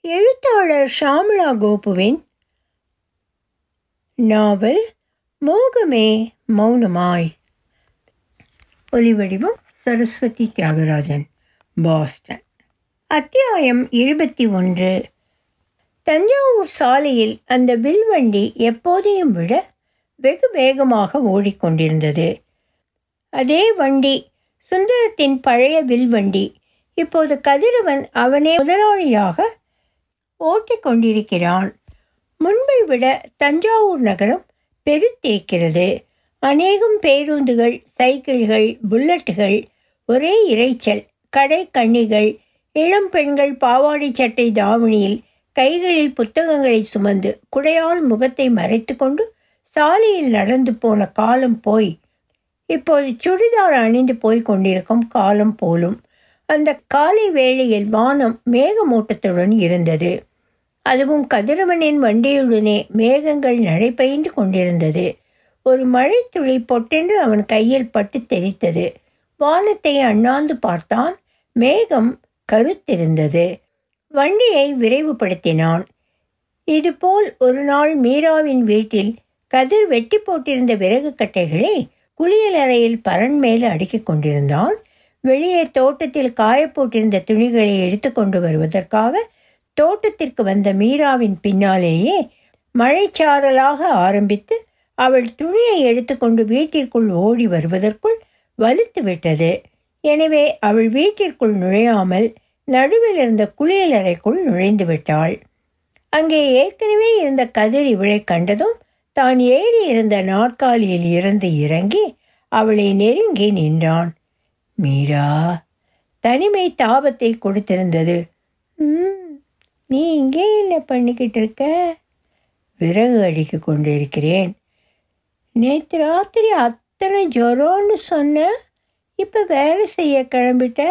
எழுத்தாளர் ஷாம்லா கோபுவின் நாவல் மோகமே மௌனமாய். ஒலிவடிவம் சரஸ்வதி தியாகராஜன் பாஸ்டன். அத்தியாயம் இருபத்தி ஒன்று. தஞ்சாவூர் சாலையில் அந்த வில்வண்டி எப்போதையும் விட வெகு வேகமாக ஓடிக்கொண்டிருந்தது. அதே வண்டி சுந்தரத்தின் பழைய வில்வண்டி இப்போது கதிரவன் அவனே முதலாளியாக ஓட்டிக் கொண்டிருக்கிறான் முன்பை விட தஞ்சாவூர் நகரம் பெருத்திருக்கிறது அநேகம் பேருந்துகள் சைக்கிள்கள் புல்லட்டுகள் ஒரே இரைச்சல் கடை கண்ணிகள் இளம் பெண்கள் பாவாடை சட்டை தாவணியில் கைகளில் புத்தகங்களை சுமந்து குடையால் முகத்தை மறைத்து கொண்டு சாலையில் நடந்து போன காலம் போய் இப்போது சுடிதார் அணிந்து போய் கொண்டிருக்கும் காலம் போலும் அந்த காலை வேளையில் வானம் மேகமூட்டத்துடன் இருந்தது. அதுவும் கதிரவனின் வண்டியுடனே மேகங்கள் நடைபயின்று கொண்டிருந்தது. ஒரு மழைத்துளி பொட்டென்று அவன் கையில் பட்டு தெரித்தது வானத்தை அண்ணாந்து பார்த்தான். மேகம் கருத்திருந்தது. வண்டியை விரைவுபடுத்தினான். இதுபோல் ஒரு நாள் மீராவின் வீட்டில் கதிர் வெட்டி போட்டிருந்த விறகு கட்டைகளை குளியலறையில் பரன் மேல் அடுக்கிக் கொண்டிருந்தான். வெளியே தோட்டத்தில் காயப்போட்டிருந்த துணிகளை எடுத்து கொண்டு வருவதற்காக தோட்டத்திற்கு வந்த மீராவின் பின்னாலேயே மழைச்சாரலாக ஆரம்பித்து அவள் துணியை எடுத்துக்கொண்டு வீட்டிற்குள் ஓடி வருவதற்குள் வலுத்து விட்டது. எனவே அவள் வீட்டிற்குள் நுழையாமல் நடுவில் இருந்த குளியலறைக்குள் நுழைந்து விட்டாள். அங்கே ஏற்கனவே இருந்த கதிர் இவளை கண்டதும் தான் ஏறி இருந்த நாற்காலியில் இருந்து இறங்கி அவளை நெருங்கி நின்றான். மீரா தனிமை தாபத்தை கொடுத்திருந்தது. ம் நீ இங்கே என்ன பண்ணிக்கிட்டு இருக்க விறகு அடிக்க கொண்டு இருக்கிறேன் நேற்று ராத்திரி அத்தனை ஜொரோன்னு சொன்ன இப்போ வேலை செய்ய கிளம்பிட்ட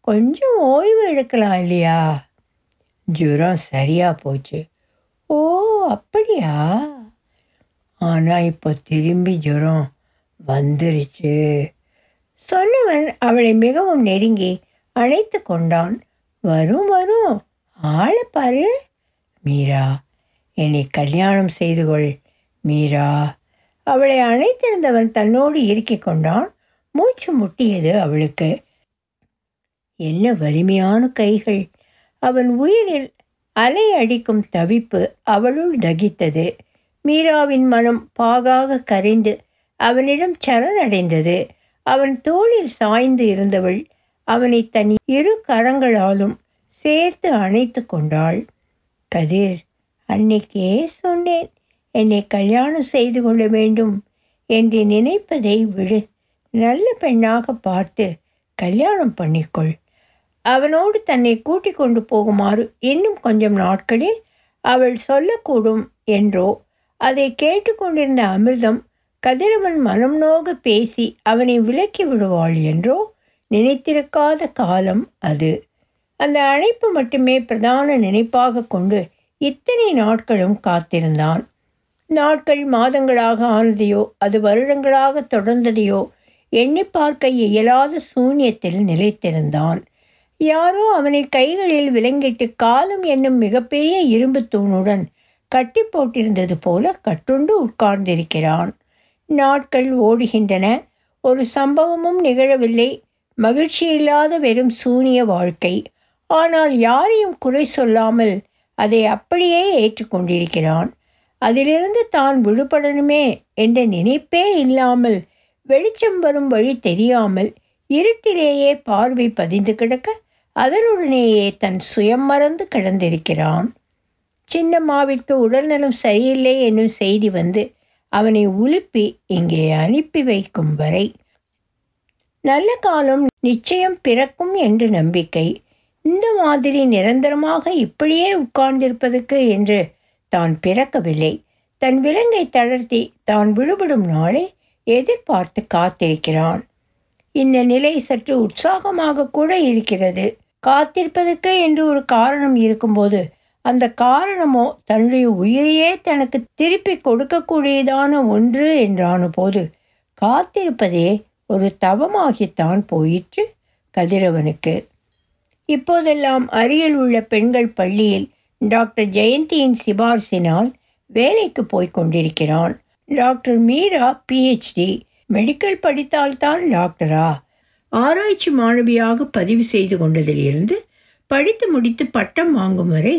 கொஞ்சம் ஓய்வு எடுக்கலாம் இல்லையா? ஜுரம் சரியாக போச்சு. ஓ அப்படியா? ஆனால் இப்போ திரும்பி ஜுரம் வந்துருச்சு. சொன்னவன் அவளை மிகவும் நெருங்கி அழைத்து கொண்டான். வரும் வரும். ஆளை பாரு. மீரா என்னை கல்யாணம் செய்து கொள். மீரா அவளை அணைத்திருந்தவன் தன்னோடு இறுக்கிக் கொண்டான். மூச்சு முட்டியது அவளுக்கு. என்ன வலிமையான கைகள். அவன் உயிரில் அலை அடிக்கும் தவிப்பு அவளுள் தகித்தது. மீராவின் மனம் பாகாக கரைந்து அவனிடம் சரணடைந்தது. அவன் தோளில் சாய்ந்து இருந்தவள் அவனை தன் இரு கரங்களாலும் சேர்த்து அணைத்து கொண்டாள். கதிர் அன்னைக்கே சொன்னேன் என்னை கல்யாணம் செய்து கொள்ள வேண்டும் என்று நினைப்பதை விடு. நல்ல பெண்ணாக பார்த்து கல்யாணம் பண்ணிக்கொள். அவனோடு தன்னை கூட்டிக் கொண்டு போகுமாறு இன்னும் கொஞ்சம் நாட்களில் அவள் சொல்லக்கூடும் என்றோ அதை கேட்டுக்கொண்டிருந்த அமிர்தம் கதிரவன் மனம் நோக பேசி அவனை விலக்கி விடுவாள் என்றோ நினைத்திருக்காத காலம் அது. அந்த அழைப்பு மட்டுமே பிரதான நினைப்பாக கொண்டு இத்தனை நாட்களும் காத்திருந்தான். நாட்கள் மாதங்களாக ஆனதையோ அது வருடங்களாக தொடர்ந்ததையோ எண்ணி பார்க்க இயலாத சூன்யத்தில் நிலைத்திருந்தான். யாரோ அவனை கைகளில் விலங்கிட்டு காலம் என்னும் மிகப்பெரிய இரும்பு தூணுடன் கட்டி போட்டிருந்தது போல கட்டுண்டு உட்கார்ந்திருக்கிறான். நாட்கள் ஓடுகின்றன. ஒரு சம்பவமும் நிகழவில்லை. மகிழ்ச்சி இல்லாத வெறும் சூனிய வாழ்க்கை. ஆனால் யாரையும் குறை சொல்லாமல் அதை அப்படியே ஏற்றுக்கொண்டிருக்கிறான். அதிலிருந்து தான் விடுபடணுமே என்ற நினைப்பே இல்லாமல் வெளிச்சம் வரும் வழி தெரியாமல் இருட்டிலேயே பார்வை பதிந்து கிடக்க அதனுடனேயே தன் சுயம் மறந்து கிடந்திருக்கிறான். சின்னம்மாவிற்கு உடல்நலம் சரியில்லை என்னும் செய்தி வந்து அவனை உலுப்பி இங்கே அனுப்பி வைக்கும் வரை. நல்ல காலம் நிச்சயம் பிறக்கும் என்று நம்பிக்கை இந்த மாதிரி நிரந்தரமாக இப்படியே உட்கார்ந்திருப்பதுக்கு என்று தான் பிறக்கவில்லை. தன் விலங்கை தளர்த்தி தான் விடுபடும் நாளை எதிர்பார்த்து காத்திருக்கிறான். இந்த நிலை சற்று உற்சாகமாக கூட இருக்கிறது. காத்திருப்பதற்கு என்று ஒரு காரணம் இருக்கும்போது அந்த காரணமோ தன்னுடைய உயிரையே தனக்கு திருப்பி கொடுக்கக்கூடியதான ஒன்று என்றான போது காத்திருப்பதே ஒரு தவமாகித்தான் போயிற்று கதிரவனுக்கு. இப்போதெல்லாம் அருகில் உள்ள பெண்கள் பள்ளியில் டாக்டர் ஜெயந்தியின் சிபார்சினால் வேலைக்கு போய்க் கொண்டிருக்கிறான். டாக்டர் மீரா பிஹெச்டி மெடிக்கல் படித்தால்தான் டாக்டரா? ஆராய்ச்சி மாணவியாக பதிவு செய்து கொண்டதிலிருந்து படித்து முடித்து பட்டம் வாங்கும் வரை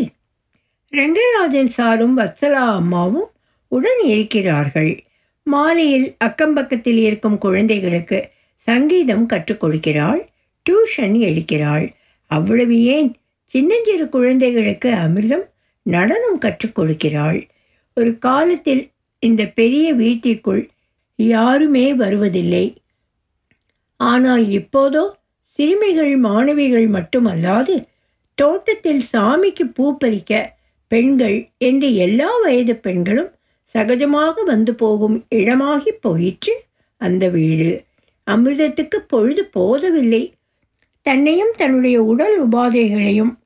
ரெங்கராஜன் சாரும் வத்சலா அம்மாவும் உடன் இருக்கிறார்கள். மாலையில் அக்கம்பக்கத்தில் இருக்கும் குழந்தைகளுக்கு சங்கீதம் கற்றுக் கொடுக்கிறாள் டியூஷன் எடுக்கிறாள். அவ்வளவு ஏன்? சின்னஞ்சிறு குழந்தைகளுக்கு அமிர்தம் நடனம் கற்றுக் கொடுக்கிறாள். ஒரு காலத்தில் இந்த பெரிய வீட்டிற்குள் யாருமே வருவதில்லை. ஆனால் இப்போதோ சிறுமிகள் மாணவிகள் மட்டுமல்லாது தோட்டத்தில் சாமிக்கு பூ பறிக்க பெண்கள் என்று எல்லா வயது பெண்களும் சகஜமாக வந்து போகும் இடமாகி போயிற்று அந்த வீடு. அமிர்தத்துக்கு பொழுது போதவில்லை. தன்னையும் தன்னுடைய உடல் உபாதைகளையும்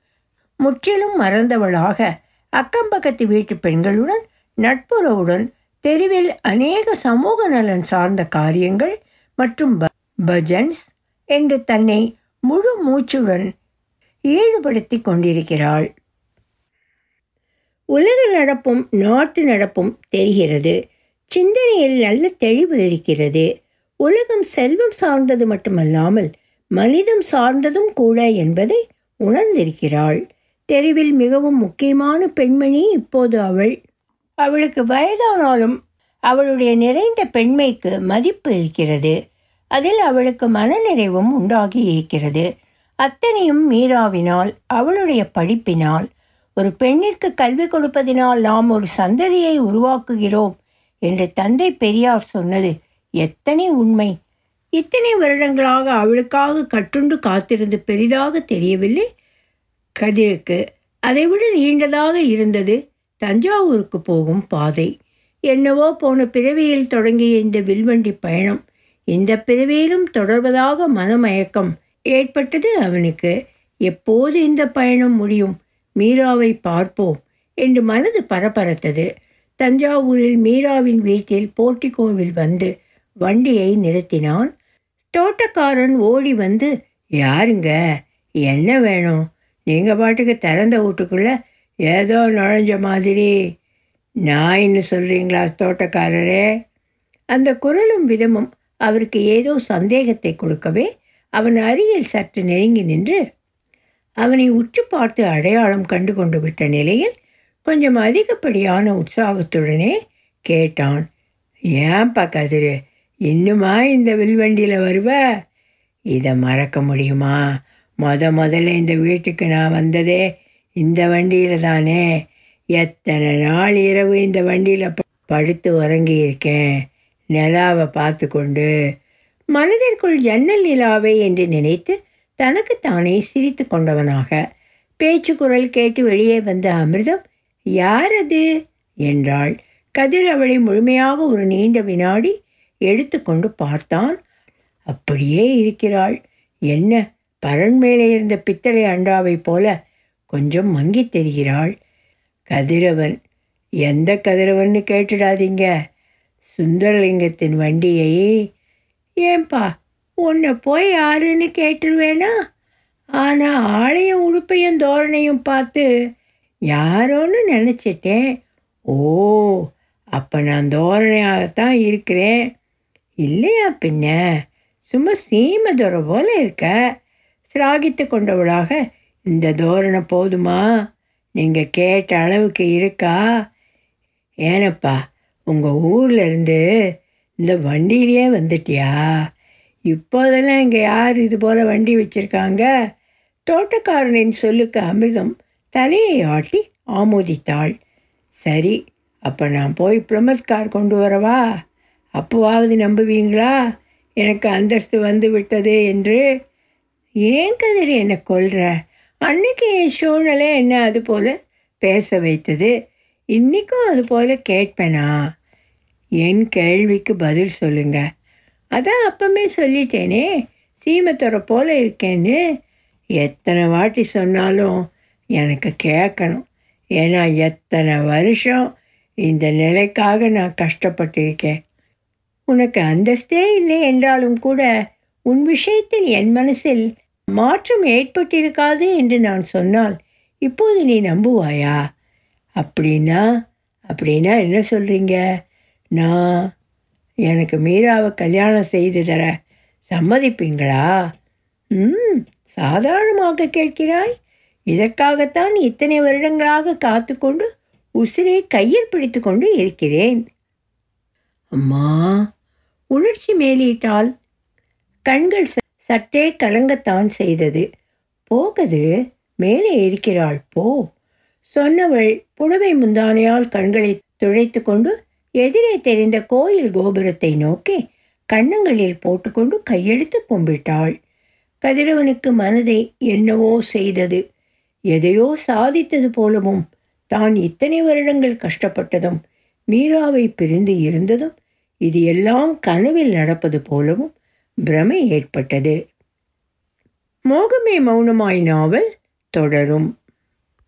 முற்றிலும் மறந்தவளாக அக்கம்பக்கத்து வீட்டு பெண்களுடன் நட்புறவுடன் தெருவில் அநேக சமூக நலன் சார்ந்த காரியங்கள் மற்றும் ப- பஜன்ஸ் என்று தன்னை முழு மூச்சுடன் ஈடுபடுத்தி கொண்டிருக்கிறாள். உலக நடப்பும் நாட்டு நடப்பும் தெரிகிறது. சிந்தனையில் நல்ல தெளிவு இருக்கிறது. உலகம் செல்வம் சார்ந்தது மட்டுமல்லாமல் மனிதம் சார்ந்ததும் கூட என்பதை உணர்ந்திருக்கிறாள். தெருவில் மிகவும் முக்கியமான பெண்மணி இப்போது அவள். அவளுக்கு வயதானாலும் அவளுடைய நிறைந்த பெண்மைக்கு மதிப்பு இருக்கிறது. அதில் அவளுக்கு மனநிறைவும் உண்டாகி இருக்கிறது. அத்தனையும் மீராவினால் அவளுடைய படிப்பினால். ஒரு பெண்ணிற்கு கல்வி கொடுப்பதினால் நாம் ஒரு சந்ததியை உருவாக்குகிறோம் என்று தந்தை பெரியார் சொன்னது எத்தனை உண்மை! இத்தனை வருடங்களாக அவளுக்காக கட்டுண்டு காத்திருந்து பெரிதாக தெரியவில்லை. கதிருக்கு அதைவிட நீண்டதாக இருந்தது தஞ்சாவூருக்கு போகும் பாதை. என்னவோ போன பிறவியில் தொடங்கிய இந்த வில்வண்டி பயணம். இந்த பிறவியிலும் தொடர்வதாக மனமயக்கம் ஏற்பட்டது அவனுக்கு. எப்போது இந்த பயணம் முடியும்? மீராவை பார்ப்போம் என்று மனது பரபரத்தது. தஞ்சாவூரில் மீராவின் வீட்டில் போர்ட்டிகோவில் வந்து வண்டியை நிறுத்தினான். தோட்டக்காரன் ஓடி வந்து யாருங்க? என்ன வேணும்? நீங்கள் பாட்டுக்கு திறந்த வீட்டுக்குள்ள ஏதோ நுழைஞ்ச மாதிரி. நாயின்னு சொல்கிறீங்களா தோட்டக்காரரே? அந்த குரலும் விதமும் அவருக்கு ஏதோ சந்தேகத்தை கொடுக்கவே அவன் அருகில் சற்று நெருங்கி நின்று அவனை உற்று பார்த்து அடையாளம் கண்டு கொண்டு விட்ட நிலையில் கொஞ்சம் அதிகப்படியான உற்சாகத்துடனே கேட்டான் ஏன்பா கதிரு இன்னுமா இந்த வில்வண்டியில் வருவ? இதை மறக்க முடியுமா? மொத முதல்ல இந்த வீட்டுக்கு நான் வந்ததே இந்த வண்டியில் தானே. எத்தனை நாள் இரவு இந்த வண்டியில் படுத்து உறங்கி இருக்கேன். நிலாவை பார்த்து கொண்டு மனதிற்குள் ஜன்னல் நிலாவை என்று நினைத்து தனக்குத்தானே சிரித்து கொண்டவனாக பேச்சு குரல் கேட்டு வெளியே வந்த அமிர்தம் யார் அது? என்றாள். கதிர் அவளை முழுமையாக ஒரு நீண்ட வினாடி எடுத்துக்கொண்டு பார்த்தான். அப்படியே இருக்கிறாள். என்ன பரன் மேலே இருந்த பித்தளை அண்டாவைப் போல கொஞ்சம் மங்கி தெரிகிறாள். கதிரவன் எந்த கதிரவன்னு கேட்டுடாதீங்க. சுந்தரலிங்கத்தின் வண்டியை ஏன்பா உன்னை போய் யாருன்னு கேட்டுருவேனா? ஆனால் ஆளையும் உடுப்பையும் தோரணையும் பார்த்து யாரோன்னு நினச்சிட்டேன். ஓ அப்போ நான் தோரணையாகத்தான் இருக்கிறேன். இல்லையா பின்ன? சும்மா சீமதுரை போல இருக்க. சிராகித்து கொண்டவளாக இந்த தோரணை போதுமா? நீங்கள் கேட்ட அளவுக்கு இருக்கா? ஏனப்பா உங்கள் ஊரில் இருந்து இந்த வண்டியிலே வந்துட்டியா? இப்போதெல்லாம் இங்கே யார் இது போல் வண்டி வச்சுருக்காங்க? தோட்டக்காரனின் சொல்லுக்கு அமிர்தம் தலையை ஆட்டி ஆமோதித்தாள். சரி அப்போ நான் போய் பிரமத்கார் கொண்டு வரவா? அப்போவாவது நம்புவீங்களா? எனக்கு அந்தஸ்து வந்து விட்டது என்று. ஏன் கதிர் என்னை கொல்ற? அன்னைக்கு என் சூழ்நிலை என்ன அது போல் பேச வைத்தது. இன்றைக்கும் அது போல் கேட்பேனா? என் கேள்விக்கு பதில் சொல்லுங்க. அதான் அப்பமே சொல்லிட்டேனே. சீமத்துறை போல இருக்கேன்னு. எத்தனை வாட்டி சொன்னாலும் எனக்கு கேட்கணும். ஏன்னா எத்தனை வருஷம் இந்த நிலைக்காக நான் கஷ்டப்பட்டிருக்கேன் உனக்கு அந்தஸ்தே இல்லை என்றாலும் கூட உன் விஷயத்தில் என் மனசில் மாற்றம் ஏற்பட்டிருக்காது என்று நான் சொன்னால் இப்போது நீ நம்புவாயா? அப்படின்னா அப்படின்னா என்ன சொல்கிறீங்க நான் எனக்கு மீராவை கல்யாணம் செய்து தர சம்மதிப்பீங்களா? ம் சாதாரணமாக கேட்கிறாய். இதற்காகத்தான் இத்தனை வருடங்களாக காத்துக்கொண்டு உசிரை கையில் பிடித்து கொண்டு இருக்கிறேன். அம்மா. உணர்ச்சி மேலிட்டால் கண்கள் ச- சற்றே கலங்கத்தான் செய்தது. போகது மேலே இருக்கிறாள் போ. சொன்னவள் புடவை முந்தானையால் கண்களை துழைத்து கொண்டு எதிரே தெரிந்த கோயில் கோபுரத்தை நோக்கி கன்னங்களில் போட்டுக்கொண்டு கையெடுத்து கும்பிட்டாள். கதிரவனுக்கு மனதை என்னவோ செய்தது. எதையோ சாதித்தது போலவும் தான் இத்தனை வருடங்கள் கஷ்டப்பட்டதும் மீராவை பிரிந்து இருந்ததும் இது எல்லாம் கனவில் நடப்பது போலவும் பிரமை ஏற்பட்டது. மோகமே மௌனமாய் நாவல் தொடரும்.